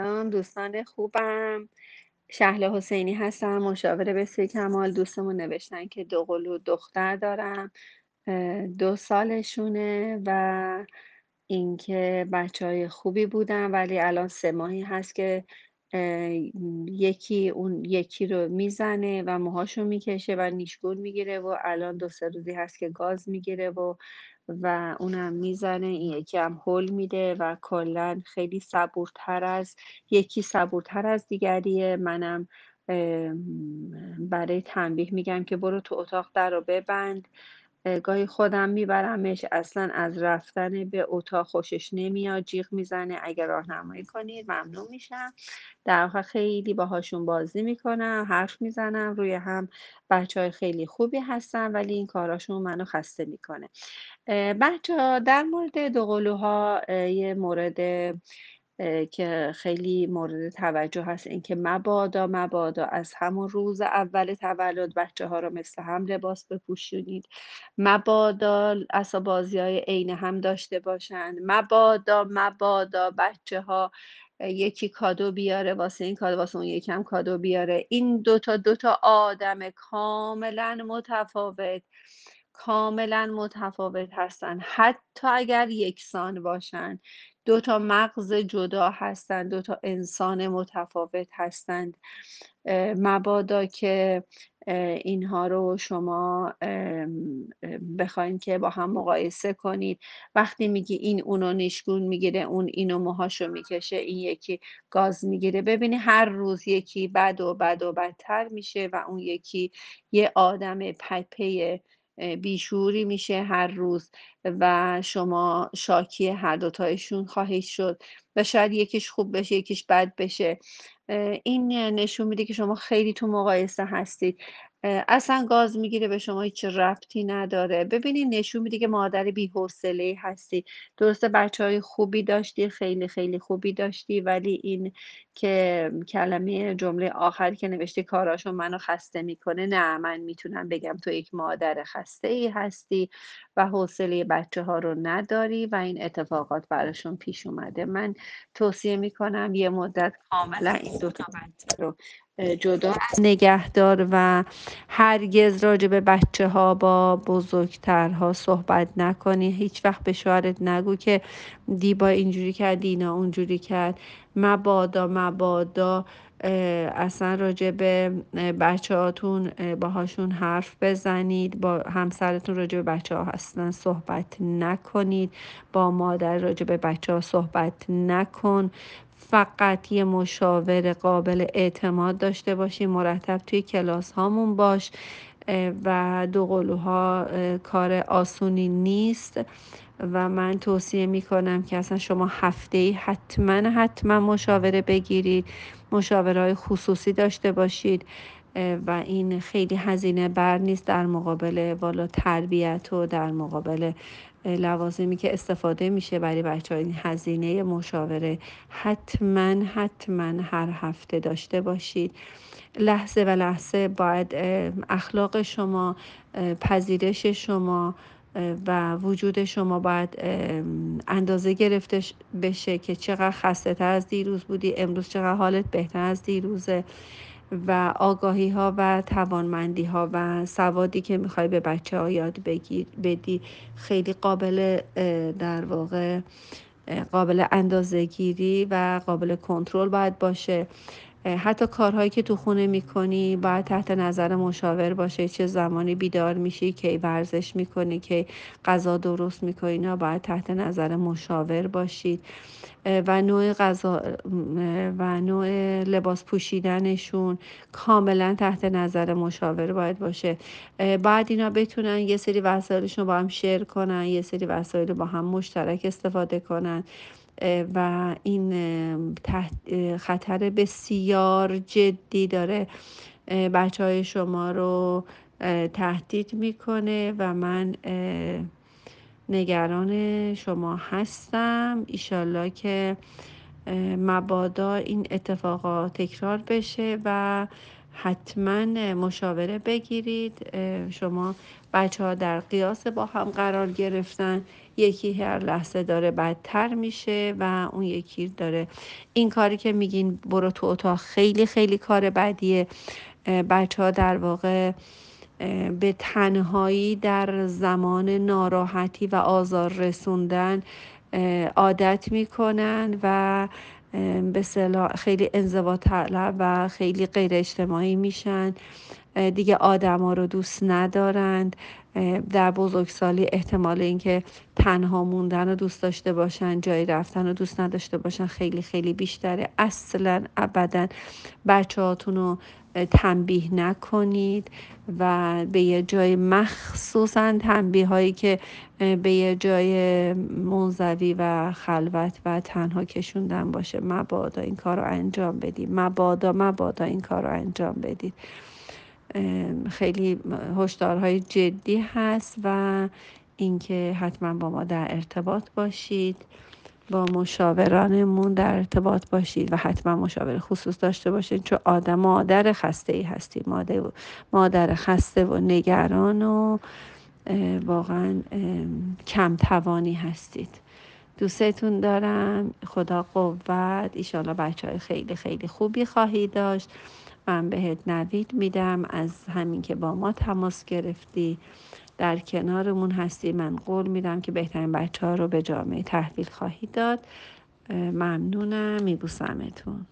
سلام دوستان خوبم. شهله حسینی هستم مشاور بسیار کمال. دوستمون نوشتن که دو قلو دختر دارم. دو سالشونه و اینکه بچه های خوبی بودن ولی الان سه ماهی هست که یکی اون یکی رو می‌زنه و موهاشو می‌کشه و نیشگون می‌گیره و الان دو سه روزی هست که گاز می‌گیره و و اونم می‌زنه. این یکی هم هول میده و کلا خیلی صبورتر از یکی صبورتر از دیگریه. منم برای تنبیه میگم که برو تو اتاق در رو ببند. گاهی خودم میبرمش اصلا از رفتن به اتاق خوشش نمیاد جیغ می‌زنه اگر راهنمایی کنید ممنون میشم. در واقع خیلی باهاشون بازی می‌کنم حرف می‌زنم روی هم بچه های خیلی خوبی هستن ولی این کاراشون منو خسته می‌کنه. بچه ها در مورد دوقلوها یه مورد که خیلی مورد توجه هست. اینکه مبادا مبادا از همون روز اول تولد بچه ها رو مثل هم لباس بپوشونید. مبادا اسبابازی های عین هم داشته باشند مبادا مبادا بچه ها یکی کادو بیاره واسه این کادو واسه اون یکی هم کادو بیاره. این دوتا دوتا آدم کاملا متفاوت. کاملا متفاوت هستن. حتی اگر یکسان باشن دو تا مغز جدا هستند دو تا انسان متفاوت هستند. مبادا که اینها رو شما بخواین که با هم مقایسه کنید. وقتی میگی این اونو نشگون می‌گیره اون اینو موهاشو می‌کشه این یکی گاز می‌گیره ببینی هر روز یکی بد و بد و بدتر میشه و اون یکی یه آدم پپه بیشوری میشه هر روز. و شما شاکی هر دوتایشون خواهید شد و شاید یکیش خوب بشه یکیش بد بشه. این نشون میده که شما خیلی تو مقایسه هستید. اصلا گاز می‌گیره به شما هیچ ربطی نداره. ببینید نشون میده که مادر بی‌حوصله هستی. درسته بچه های خوبی داشتی خیلی خیلی خوبی داشتی ولی این که کلمه جمله آخری که نوشتی کاراشون منو خسته می‌کنه نه من می‌تونم بگم تو یک مادر خسته ای هستی و حوصله بچه ها رو نداری و این اتفاقات براشون پیش اومده. من توصیه می‌کنم یه مدت کاملا این دوتا بچه رو جدا از نگهدار و هرگز راجع به بچه ها با بزرگترها صحبت نکنی. هیچ وقت به شوهرت نگو که دیبا اینجوری کرد دینا اونجوری کرد. مبادا مبادا اصلا راجع به بچه هاتون باهاشون حرف بزنید. با همسرتون راجع به بچه ها اصلا صحبت نکنید. با مادر راجع به بچه ها صحبت نکن. فقط یه مشاور قابل اعتماد داشته باشی مرتب توی کلاس هامون باش و دوقلوها کار آسونی نیست. و من توصیه می کنم که اصلا شما هفته ای حتما حتما مشاوره بگیرید مشاوره خصوصی داشته باشید و این خیلی هزینه بر نیست در مقابل والا تربیت و در مقابل لوازمی که استفاده میشه برای بچه این هزینه مشاوره. حتما حتما هر هفته داشته باشید. لحظه و لحظه باید اخلاق شما پذیرش شما و وجود شما باید اندازه گرفته بشه که چقدر خسته تر از دیروز بودی امروز چقدر حالت بهتر از دیروزه. و آگاهی ها و توانمندی ها و سوادی که می‌خوای به بچه ها یاد بگیر بدی خیلی قابل در واقع قابل اندازه‌گیری و قابل کنترل باید باشه. حتی کارهایی که تو خونه می‌کنی باید تحت نظر مشاور باشه چه زمانی بیدار میشی کی ورزش می‌کنی کی غذا درست می‌کنی اینا باید تحت نظر مشاور باشید. و نوع غذا و نوع لباس پوشیدنشون کاملا تحت نظر مشاور باید باشه. باید اینا بتونن یه سری وسایلشون با هم شیر کنن یه سری وسایل با هم مشترک استفاده کنن. و این خطر بسیار جدی داره. بچه های شما رو تهدید می‌کنه و من نگران شما هستم. ایشالله که مبادا این اتفاقات تکرار بشه و حتما مشاوره بگیرید. شما بچه ها در قیاس با هم قرار گرفتن. یکی هر لحظه داره بدتر میشه و اون یکی داره. این کاری که میگین برو تو اتاق خیلی خیلی کار بدیه. بچه ها در واقع به تنهایی در زمان ناراحتی و آزار رسوندن عادت می‌کنن و به خیلی انزوا طلب و خیلی غیر اجتماعی میشن. دیگه آدما رو دوست ندارند. در بزرگسالی احتمال اینکه تنها موندن رو دوست داشته باشن جایی رفتن رو دوست نداشته باشن خیلی خیلی بیشتره. اصلا ابدا بچه هاتون رو تنبیه نکنید و به یه جای مخصوصا تنبیه هایی که به یه جای منزوی و خلوت و تنها کشوندن باشه مبادا این کار رو انجام بدید. مبادا مبادا این کار رو انجام بدید. خیلی هشدارهای جدی هست و اینکه حتما با ما در ارتباط باشید. با مشاورانمون در ارتباط باشید و حتما مشاور خصوص داشته باشید چون آدم مادر خسته ای هستید مادر, مادر خسته و نگران و واقعا کم توانی هستید. دوستتون دارم. خدا قوت. ایشالا بچه های خیلی خیلی خوبی خواهی داشت. من بهت نوید میدم. از همین که با ما تماس گرفتی. در کنارمون هستی من قول میدم که بهترین بچه ها رو به جامعه تحویل خواهی داد. ممنونم. میبوسمتون.